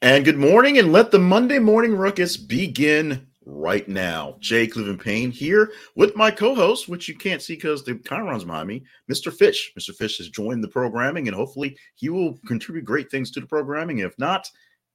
And good morning, and let the Monday morning ruckus begin right now. Jay Cleveland Payne here with my co-host, which you can't see because the runs behind me, Mr. Fish. Mr. Fish has joined the programming, and hopefully he will contribute great things to the programming. If not,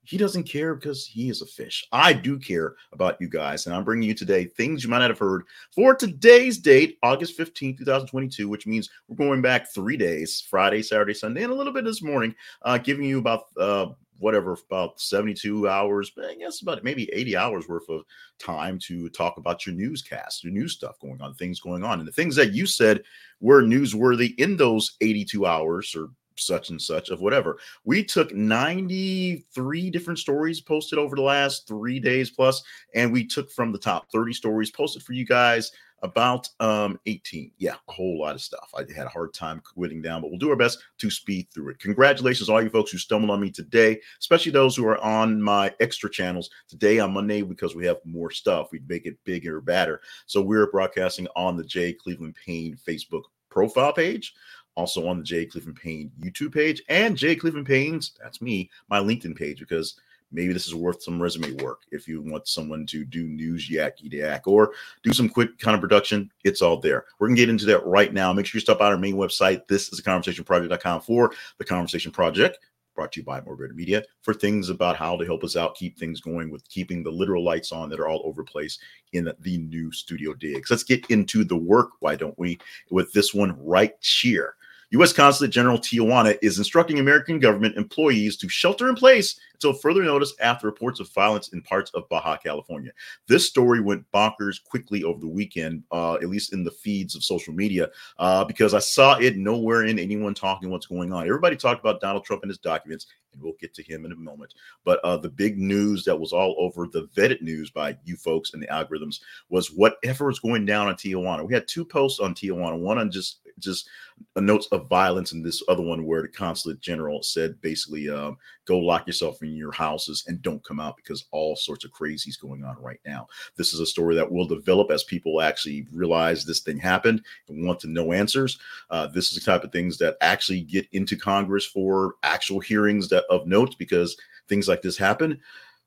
he doesn't care because he is a fish. I do care about you guys, and I'm bringing you today things you might not have heard for today's date, August 15, 2022, which means we're going back three days Friday, Saturday, Sunday, and a little bit this morning, uh, giving you about uh, whatever about 72 hours but i guess about maybe 80 hours worth of time to talk about your newscast your news stuff going on things going on and the things that you said were newsworthy in those 82 hours or such and such of whatever. We took 93 different stories posted over the last three days plus and we took from the top 30 stories posted for you guys about um 18 yeah a whole lot of stuff. I had a hard time quitting down but we'll do our best to speed through it. Congratulations all you folks who stumbled on me today especially those who are on my extra channels today on monday because we have more stuff. We'd make it bigger badder. So we're broadcasting on the J cleveland payne facebook profile page also on the jay cleveland payne youtube page and jay cleveland payne's that's me my linkedin page because maybe this is worth some resume work if you want someone to do news yakky yak or do some quick kind of production it's all there we're gonna get into that right now make sure you stop by our main website this is the conversation project.com for the conversation project brought to you by Better Media for things about how to help us out, keep things going with keeping the literal lights on that are all over place in the new studio digs. Let's get into the work, why don't we, with this one right here. U.S. Consulate General Tijuana is instructing American government employees to shelter in place until further notice after reports of violence in parts of Baja California. This story went bonkers quickly over the weekend, uh, at least in the feeds of social media, uh, because I saw it nowhere in anyone talking what's going on. Everybody talked about Donald Trump and his documents, and we'll get to him in a moment. But uh, the big news that was all over the vetted news by you folks and the algorithms was whatever was going down on Tijuana. We had two posts on Tijuana, one on just just notes of violence, and this other one where the consulate general said basically, um, "Go lock yourself in your houses and don't come out because all sorts of crazies going on right now." This is a story that will develop as people actually realize this thing happened and want to know answers. Uh, this is the type of things that actually get into Congress for actual hearings that of note because things like this happen.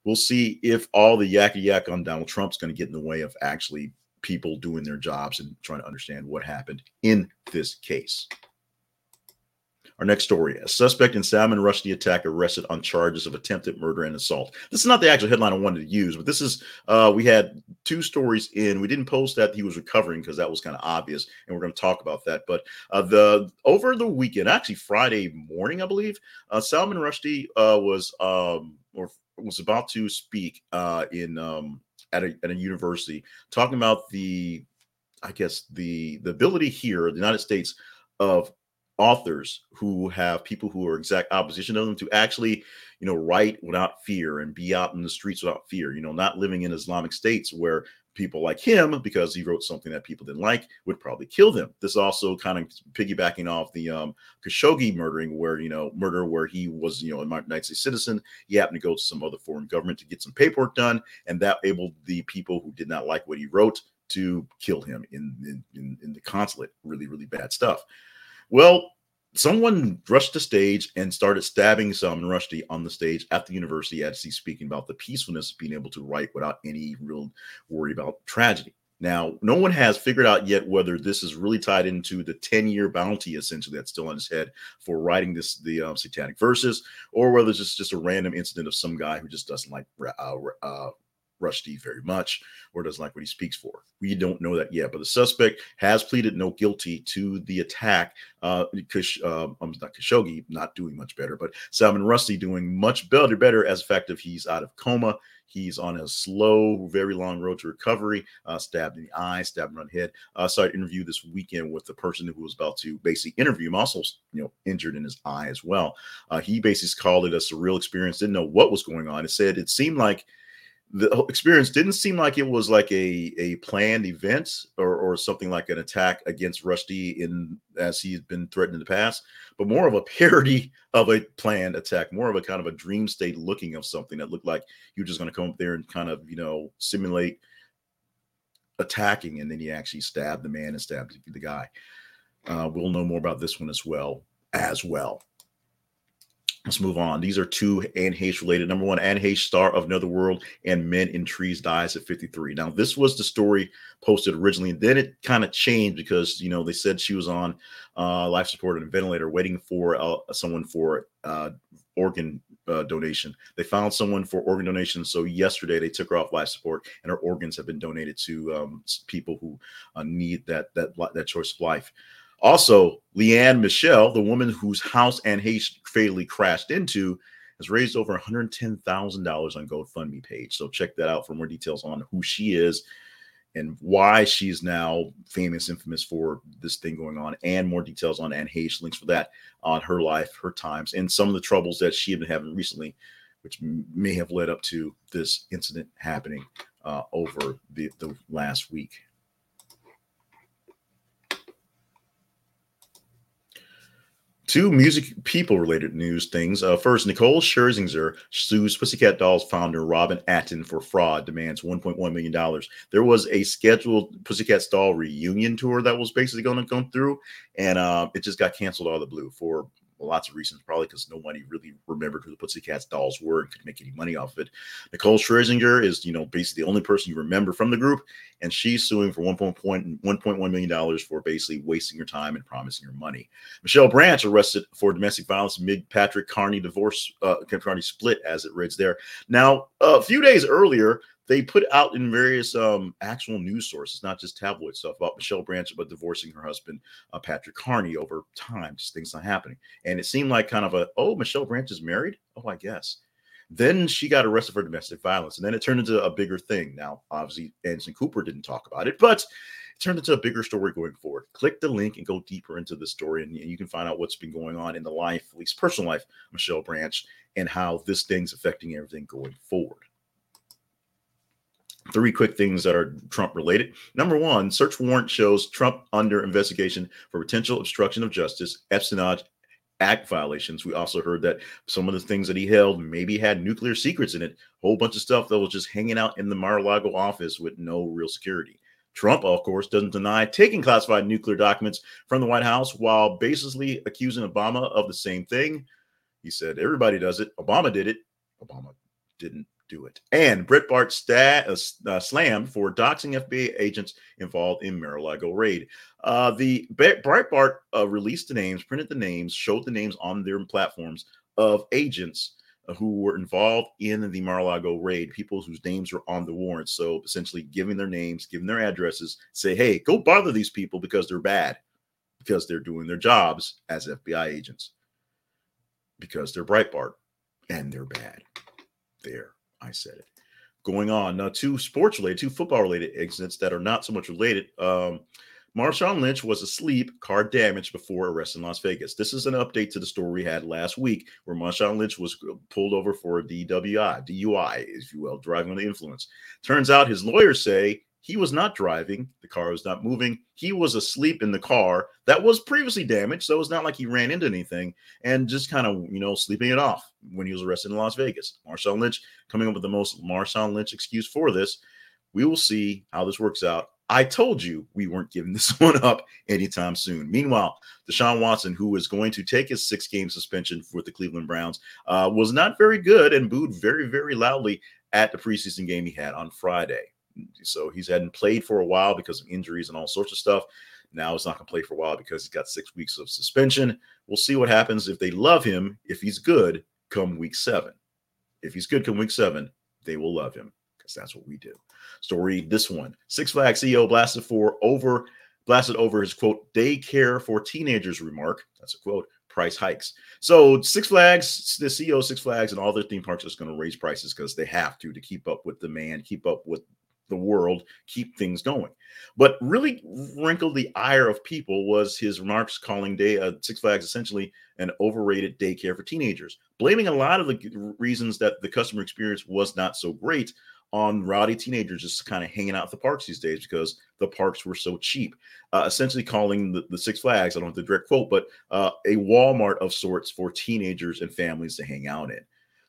We'll see if all the yakky yak on Donald Trump's going to get in the way of actually people doing their jobs and trying to understand what happened in this case. Our next story a suspect in Salman Rushdie attack arrested on charges of attempted murder and assault. This is not the actual headline I wanted to use, but this is, uh, we had two stories in. We didn't post that he was recovering because that was kind of obvious, and we're going to talk about that. But uh, the over the weekend, actually Friday morning, I believe, uh, Rushdie uh, was um, or was about to speak uh, in um, at a, at a university talking about the i guess the the ability here in the united states of authors who have people who are exact opposition to them to actually you know write without fear and be out in the streets without fear you know not living in islamic states where people like him because he wrote something that people didn't like would probably kill them. This also kind of piggybacking off the um, Khashoggi murdering, where you know murder where he was you know a United States citizen. He happened to go to some other foreign government to get some paperwork done, and that enabled the people who did not like what he wrote to kill him in in, in the consulate. Really, really bad stuff. Well, someone rushed the stage and started stabbing Salman Rushdie on the stage at the university as he's speaking about the peacefulness of being able to write without any real worry about tragedy. Now, no one has figured out yet whether this is really tied into the 10 year bounty essentially that's still on his head for writing this the um, satanic verses, or whether it's just, just a random incident of some guy who just doesn't like uh, uh, Rushdie very much or doesn't like what he speaks for. We don't know that yet, but the suspect has pleaded no guilty to the attack. Uh, um, not Khashoggi, not doing much better, but Salman Rushdie doing much better, better as effective. He's out of coma. He's on a slow, very long road to recovery. Uh, stabbed in the eye, stabbed in the head. Uh, so I interviewed this weekend with the person who was about to basically interview him, also you know injured in his eye as well. Uh, he basically called it a surreal experience. Didn't know what was going on. It said it seemed like the experience didn't seem like it was like a a planned event or or something like an attack against Rushdie in as he's been threatened in the past, but more of a parody of a planned attack, more of a kind of a dream state looking of something that looked like you're just going to come up there and kind of you know simulate attacking, and then he actually stabbed the man and stabbed the guy. Uh, we'll know more about this one as well as well. Let's move on. These are two Heche related. Number one, Heche, star of Another World and Men in Trees, dies at 53. Now, this was the story posted originally, and then it kind of changed because you know they said she was on uh, life support and a ventilator, waiting for uh, someone for uh, organ uh, donation. They found someone for organ donation, so yesterday they took her off life support, and her organs have been donated to um, people who uh, need that that that choice of life. Also, Leanne Mishele, the woman whose house Anne Heche fatally crashed into, has raised over $110,000 on GoFundMe page. So check that out for more details on who she is and why she's now famous, infamous for this thing going on, and more details on Anne Heche, links for that on her life, her times, and some of the troubles that she had been having recently, which may have led up to this incident happening uh, over the, the last week. Two music people related news things. Uh, first, Nicole Scherzinger sues Pussycat Dolls founder Robin Antin for fraud, demands $1.1 million. There was a scheduled Pussycat Doll reunion tour that was basically going to come through, and uh, it just got canceled out of the blue for lots of reasons, probably because nobody really remembered who the Pussycats dolls were and could make any money off of it. Nicole Scherzinger is, you know, basically the only person you remember from the group, and she's suing for $1.1 million for basically wasting your time and promising her money. Michelle Branch arrested for domestic violence amid Patrick Carney divorce, uh, Carney split, as it reads there. Now, a few days earlier, they put out in various um, actual news sources, not just tabloid stuff, about Michelle Branch about divorcing her husband, uh, Patrick Carney, over time. Just things not happening. And it seemed like kind of a, oh, Michelle Branch is married? Oh, I guess. Then she got arrested for domestic violence. And then it turned into a bigger thing. Now, obviously, Anderson Cooper didn't talk about it, but it turned into a bigger story going forward. Click the link and go deeper into the story, and you can find out what's been going on in the life, at least personal life, Michelle Branch, and how this thing's affecting everything going forward three quick things that are Trump related. Number one, search warrant shows Trump under investigation for potential obstruction of justice, espionage act violations. We also heard that some of the things that he held maybe had nuclear secrets in it, a whole bunch of stuff that was just hanging out in the Mar-a-Lago office with no real security. Trump, of course, doesn't deny taking classified nuclear documents from the White House while baselessly accusing Obama of the same thing. He said everybody does it. Obama did it. Obama didn't do it. And sta- uh, uh, slammed for doxing FBI agents involved in Mar-a-Lago raid. Uh, the Breitbart uh, released the names, printed the names, showed the names on their platforms of agents uh, who were involved in the Mar-a-Lago raid, people whose names were on the warrant. So essentially giving their names, giving their addresses, say, hey, go bother these people because they're bad, because they're doing their jobs as FBI agents, because they're Breitbart and they're bad. There. I said it. Going on now, two sports related, two football related incidents that are not so much related. Um, Marshawn Lynch was asleep, car damaged before arrest in Las Vegas. This is an update to the story we had last week where Marshawn Lynch was pulled over for a DWI, DUI, if you will, driving under influence. Turns out his lawyers say he was not driving. The car was not moving. He was asleep in the car that was previously damaged. So it's not like he ran into anything and just kind of, you know, sleeping it off when he was arrested in Las Vegas. Marshawn Lynch coming up with the most Marshawn Lynch excuse for this. We will see how this works out. I told you we weren't giving this one up anytime soon. Meanwhile, Deshaun Watson, who is going to take his six game suspension for the Cleveland Browns, uh, was not very good and booed very, very loudly at the preseason game he had on Friday. So he's hadn't played for a while because of injuries and all sorts of stuff. Now he's not going to play for a while because he's got six weeks of suspension. We'll see what happens if they love him. If he's good, come week seven. If he's good, come week seven, they will love him because that's what we do. Story this one: Six Flags CEO blasted for over blasted over his quote daycare for teenagers remark. That's a quote. Price hikes. So Six Flags, the CEO Six Flags, and all their theme parks is going to raise prices because they have to to keep up with demand, keep up with the world keep things going. But really wrinkled the ire of people was his remarks calling day uh, Six Flags essentially an overrated daycare for teenagers, blaming a lot of the reasons that the customer experience was not so great on rowdy teenagers just kind of hanging out at the parks these days because the parks were so cheap. Uh, essentially calling the, the, Six Flags, I don't have the direct quote, but uh, a Walmart of sorts for teenagers and families to hang out in.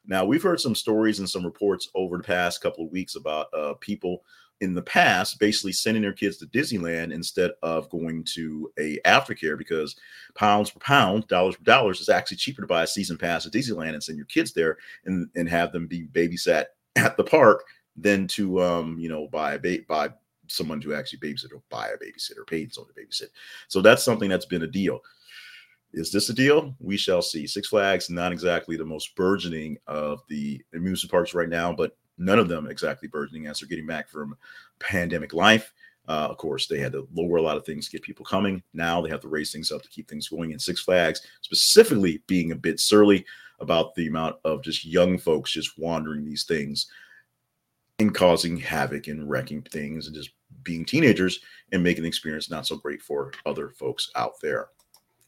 Now, we've heard some stories and some reports over the past couple of weeks about uh, people in the past basically sending their kids to Disneyland instead of going to a aftercare because pounds per pound, dollars per dollars is actually cheaper to buy a season pass at Disneyland and send your kids there and, and have them be babysat at the park than to um, you know, buy a ba- buy someone to actually babysit or buy a babysitter, paid someone to babysit. So that's something that's been a deal. Is this a deal? We shall see. Six Flags, not exactly the most burgeoning of the amusement parks right now, but none of them exactly burgeoning as they're getting back from pandemic life. Uh, of course, they had to lower a lot of things to get people coming. Now they have to raise things up to keep things going. And Six Flags, specifically, being a bit surly about the amount of just young folks just wandering these things and causing havoc and wrecking things and just being teenagers and making the experience not so great for other folks out there.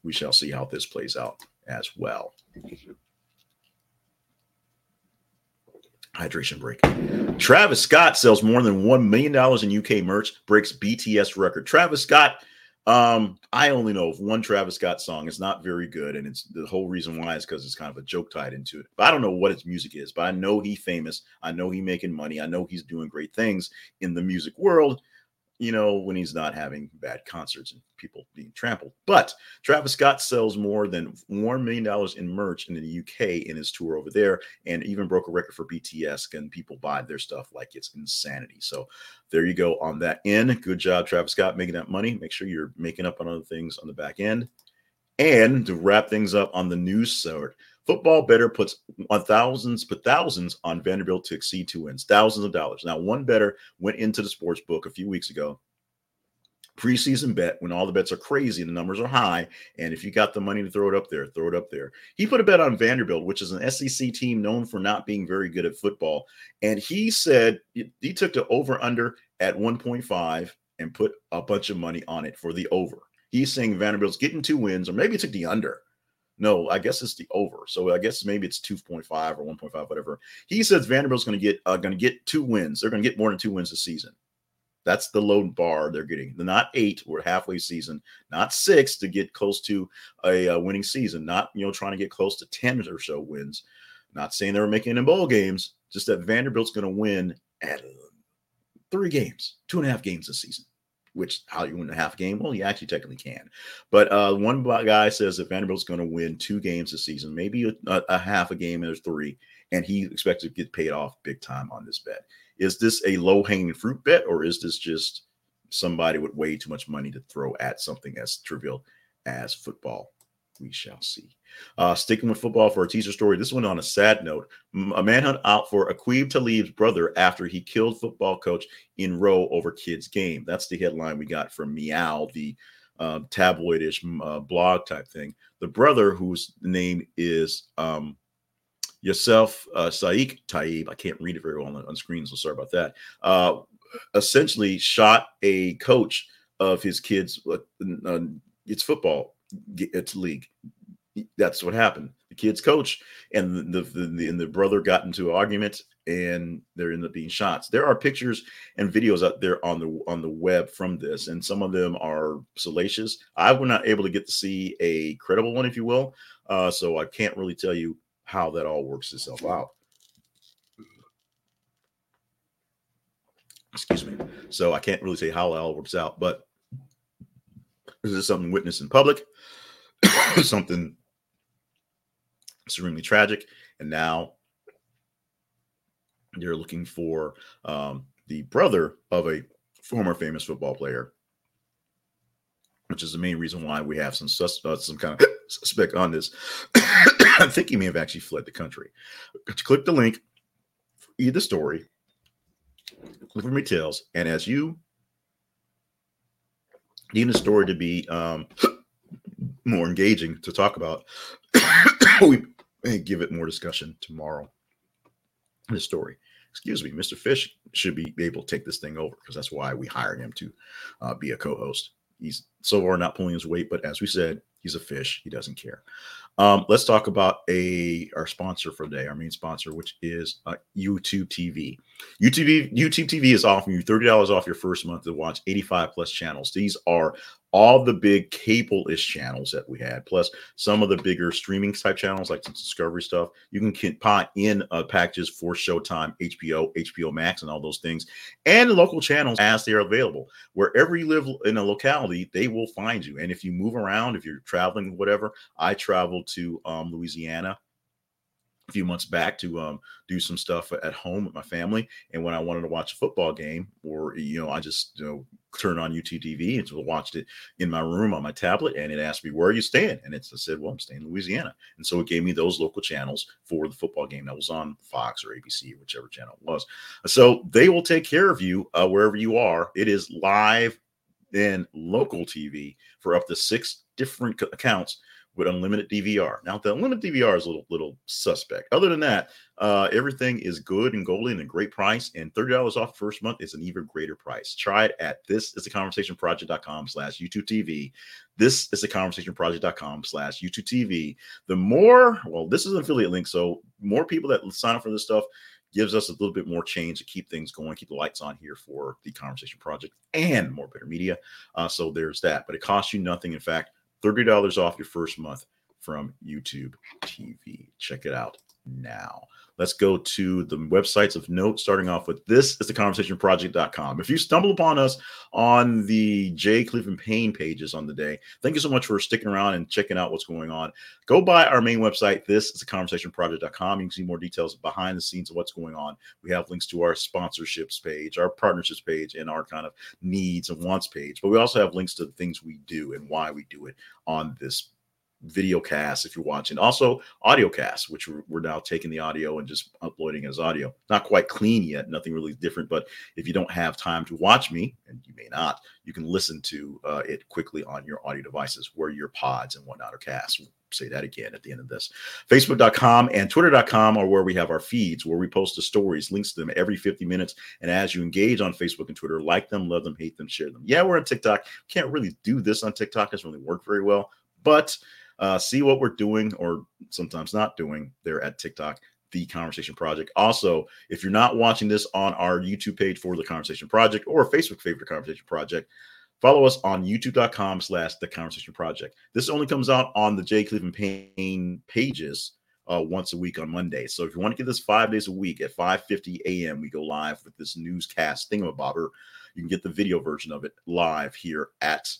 We shall see how this plays out as well. Hydration break. Travis Scott sells more than $1 million in UK merch, breaks BTS record. Travis Scott, um, I only know of one Travis Scott song. It's not very good. And it's the whole reason why is because it's kind of a joke tied into it. But I don't know what his music is, but I know he's famous. I know he's making money. I know he's doing great things in the music world you know, when he's not having bad concerts and people being trampled. But Travis Scott sells more than $1 million in merch in the UK in his tour over there, and even broke a record for BTS. And people buy their stuff like it's insanity. So there you go on that end. Good job, Travis Scott, making that money. Make sure you're making up on other things on the back end. And to wrap things up on the news side, Football better puts thousands, put thousands on Vanderbilt to exceed two wins, thousands of dollars. Now, one better went into the sports book a few weeks ago. Preseason bet when all the bets are crazy the numbers are high. And if you got the money to throw it up there, throw it up there. He put a bet on Vanderbilt, which is an SEC team known for not being very good at football. And he said he took the over under at 1.5 and put a bunch of money on it for the over. He's saying Vanderbilt's getting two wins, or maybe took the under no, I guess it's the over. So I guess maybe it's 2.5 or 1.5, whatever. He says Vanderbilt's going to get uh, going to get two wins. They're going to get more than two wins this season. That's the low bar they're getting. They're not eight. We're halfway season. Not six to get close to a, a, winning season. Not you know trying to get close to ten or so wins. Not saying they were making in bowl games. Just that Vanderbilt's going to win at three games, two and a half games this season which how you win a half game? Well, you actually technically can. But uh, one guy says that Vanderbilt's going to win two games this season, maybe a, a half a game or three, and he expects to get paid off big time on this bet. Is this a low hanging fruit bet, or is this just somebody with way too much money to throw at something as trivial as football? We shall see. Uh, sticking with football for a teaser story. This one on a sad note. A manhunt out for Aqib Talib's brother after he killed football coach in row over kids' game. That's the headline we got from MEAWW, the uh, tabloidish uh, blog type thing. The brother, whose name is um, Yusuf uh, Saik Taib, I can't read it very well on, on screen, so sorry about that. Uh, essentially, shot a coach of his kids' uh, uh it's football it's league. That's what happened. The kid's coach and the, the, the and the brother got into an argument and there ended up being shots. There are pictures and videos out there on the on the web from this, and some of them are salacious. I was not able to get to see a credible one, if you will. Uh, so I can't really tell you how that all works itself out. Excuse me. So I can't really say how it all works out, but this is something witnessed in public, something extremely tragic. And now they're looking for um, the brother of a former famous football player, which is the main reason why we have some sus- uh, some kind of suspect on this. I think he may have actually fled the country. Click the link, read the story, look for details, and as you need the story to be um, more engaging to talk about, we give it more discussion tomorrow. The story. Excuse me, Mr. Fish should be able to take this thing over because that's why we hired him to uh, be a co-host. He's so far not pulling his weight, but as we said, he's a fish. He doesn't care. Um, let's talk about a our sponsor for today, our main sponsor, which is uh, YouTube TV. YouTube YouTube TV is offering you thirty dollars off your first month to watch eighty five plus channels. These are all the big cable-ish channels that we had, plus some of the bigger streaming type channels like some Discovery stuff. You can pot in uh, packages for Showtime, HBO, HBO Max, and all those things, and local channels as they are available. Wherever you live in a locality, they will find you. And if you move around, if you're traveling, whatever, I traveled to um, Louisiana a few months back to um, do some stuff at home with my family. And when I wanted to watch a football game, or you know, I just you know turned on UTV and so watched it in my room on my tablet, and it asked me where are you staying, and it said, well, I'm staying in Louisiana, and so it gave me those local channels for the football game that was on Fox or ABC, or whichever channel it was. So they will take care of you uh, wherever you are. It is live and local TV for up to six different accounts with unlimited DVR. Now the unlimited DVR is a little little suspect. Other than that, uh, everything is good and golden and great price. And thirty dollars off first month is an even greater price. Try it at this is the conversation project.com slash YouTube TV. This is the conversation project.com slash YouTube TV. The more well, this is an affiliate link, so more people that sign up for this stuff gives us a little bit more change to keep things going, keep the lights on here for the Conversation Project and more better media. Uh, so there's that, but it costs you nothing. In fact, $30 off your first month from YouTube TV. Check it out now. Let's go to the websites of note, starting off with this is the conversationproject.com. If you stumble upon us on the J. Cleveland Payne pages on the day, thank you so much for sticking around and checking out what's going on. Go by our main website. This is the conversationproject.com. You can see more details behind the scenes of what's going on. We have links to our sponsorships page, our partnerships page, and our kind of needs and wants page. But we also have links to the things we do and why we do it on this video cast if you're watching. Also, audio cast, which we're, we're, now taking the audio and just uploading as audio. Not quite clean yet, nothing really different. But if you don't have time to watch me, and you may not, you can listen to uh, it quickly on your audio devices where your pods and whatnot are cast. We'll say that again at the end of this. Facebook.com and Twitter.com are where we have our feeds, where we post the stories, links to them every 50 minutes. And as you engage on Facebook and Twitter, like them, love them, hate them, share them. Yeah, we're on TikTok. Can't really do this on TikTok. It doesn't really work very well. But uh, see what we're doing or sometimes not doing there at TikTok, The Conversation Project. Also, if you're not watching this on our YouTube page for The Conversation Project or Facebook favorite Conversation Project, follow us on youtube.com slash The Conversation Project. This only comes out on the J. Cleveland Payne pages uh, once a week on Monday. So if you want to get this five days a week at 5.50 a.m., we go live with this newscast thingamabobber. You can get the video version of it live here at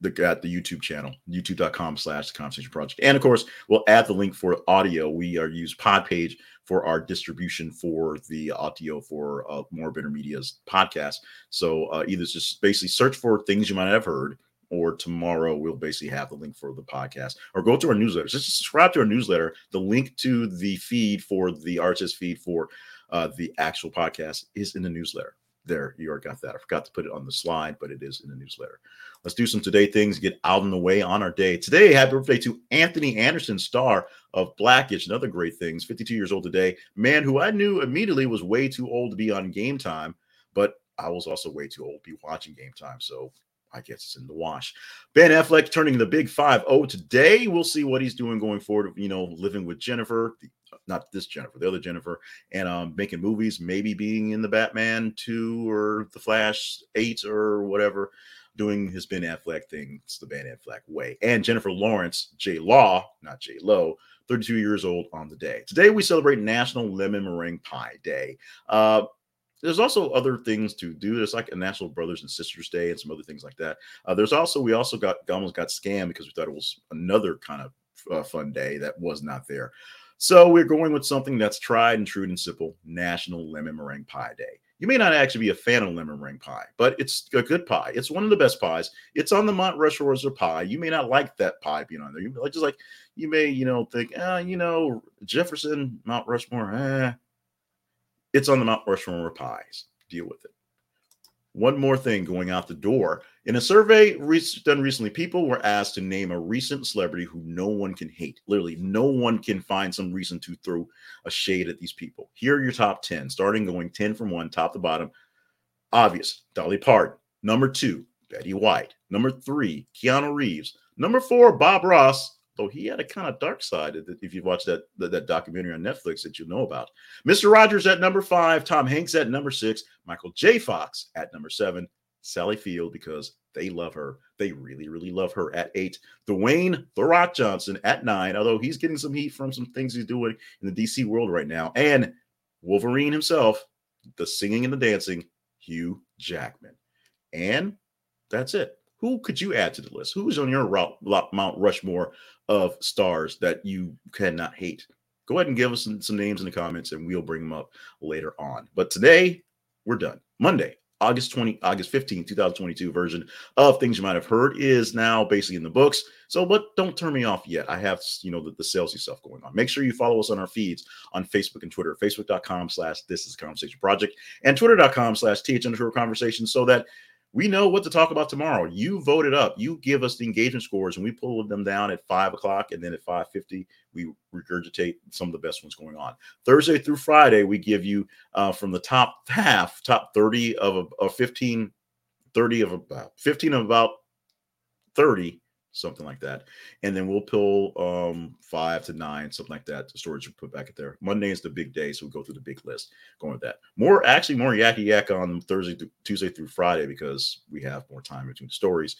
the at the YouTube channel, youtube.com slash the conversation project. And of course, we'll add the link for audio. We are use Podpage for our distribution for the audio for uh, more better media's podcast. So uh, either just basically search for things you might have heard, or tomorrow we'll basically have the link for the podcast, or go to our newsletter. Just subscribe to our newsletter. The link to the feed for the RSS feed for uh, the actual podcast is in the newsletter. There, you already got that. I forgot to put it on the slide, but it is in the newsletter. Let's do some today things, get out in the way on our day. Today, happy birthday to Anthony Anderson, star of Blackish and other great things, 52 years old today. Man who I knew immediately was way too old to be on Hang Time, but I was also way too old to be watching Hang Time. So I guess it's in the wash. Ben Affleck turning the big 5 0 today. We'll see what he's doing going forward. You know, living with Jennifer, not this Jennifer, the other Jennifer, and um, making movies, maybe being in the Batman 2 or the Flash 8 or whatever doing his Ben Affleck thing. It's the Ben Affleck way. And Jennifer Lawrence, J Law, not J Lo, 32 years old on the day. Today we celebrate National Lemon Meringue Pie Day. Uh, there's also other things to do. There's like a National Brothers and Sisters Day and some other things like that. Uh, there's also we also got almost got scammed because we thought it was another kind of uh, fun day that was not there. So we're going with something that's tried and true and simple: National Lemon Meringue Pie Day. You may not actually be a fan of lemon meringue pie, but it's a good pie. It's one of the best pies. It's on the Mount Rushmore pie. You may not like that pie being on there. You just like you may, you know, think, ah, you know, Jefferson, Mount Rushmore, eh. It's on the Mount Rushmore pies. Deal with it. One more thing going out the door. In a survey done recently, people were asked to name a recent celebrity who no one can hate. Literally, no one can find some reason to throw a shade at these people. Here are your top 10, starting going 10 from one, top to bottom. Obvious, Dolly Parton. Number two, Betty White. Number three, Keanu Reeves. Number four, Bob Ross though he had a kind of dark side if you've watched that, that, that documentary on Netflix that you know about. Mr. Rogers at number five, Tom Hanks at number six, Michael J. Fox at number seven, Sally Field because They love her. They really, really love her at eight. Dwayne The Rock Johnson at nine, although he's getting some heat from some things he's doing in the DC world right now. And Wolverine himself, the singing and the dancing, Hugh Jackman. And that's it. Who could you add to the list? Who's on your Mount Rushmore of stars that you cannot hate? Go ahead and give us some, names in the comments and we'll bring them up later on. But today, we're done. Monday, August 20, August 15, 2022 version of Things You Might Have Heard is now basically in the books. So, but don't turn me off yet. I have, you know, the, the salesy stuff going on. Make sure you follow us on our feeds on Facebook and Twitter, facebook.com slash this is conversation project and twitter.com slash th underscore conversation so that we know what to talk about tomorrow. You vote it up. You give us the engagement scores, and we pull them down at five o'clock, and then at five fifty, we regurgitate some of the best ones going on. Thursday through Friday, we give you uh, from the top half, top thirty of a, 15, 30 of about fifteen of about thirty something like that. And then we'll pull um five to nine, something like that. The storage will put back at there. Monday is the big day, so we'll go through the big list. Going with that. More actually more yakky yak on Thursday, th- Tuesday through Friday because we have more time between the stories.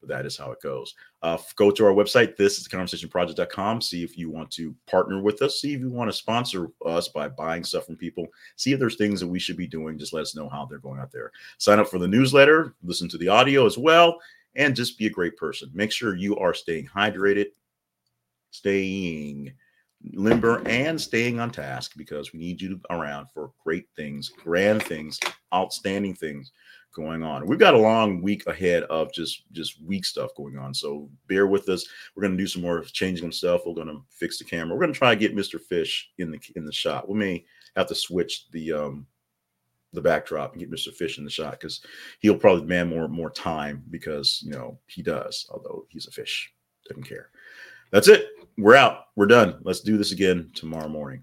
But that is how it goes. Uh, go to our website. This is the conversationproject.com. See if you want to partner with us. See if you want to sponsor us by buying stuff from people. See if there's things that we should be doing. Just let us know how they're going out there. Sign up for the newsletter. Listen to the audio as well and just be a great person. Make sure you are staying hydrated, staying limber, and staying on task because we need you around for great things, grand things, outstanding things going on. We've got a long week ahead of just just week stuff going on. So bear with us. We're going to do some more changing stuff. We're going to fix the camera. We're going to try to get Mr. Fish in the in the shot. We may have to switch the um the backdrop and get Mr. Fish in the shot because he'll probably demand more more time because you know he does, although he's a fish, doesn't care. That's it. We're out. We're done. Let's do this again tomorrow morning.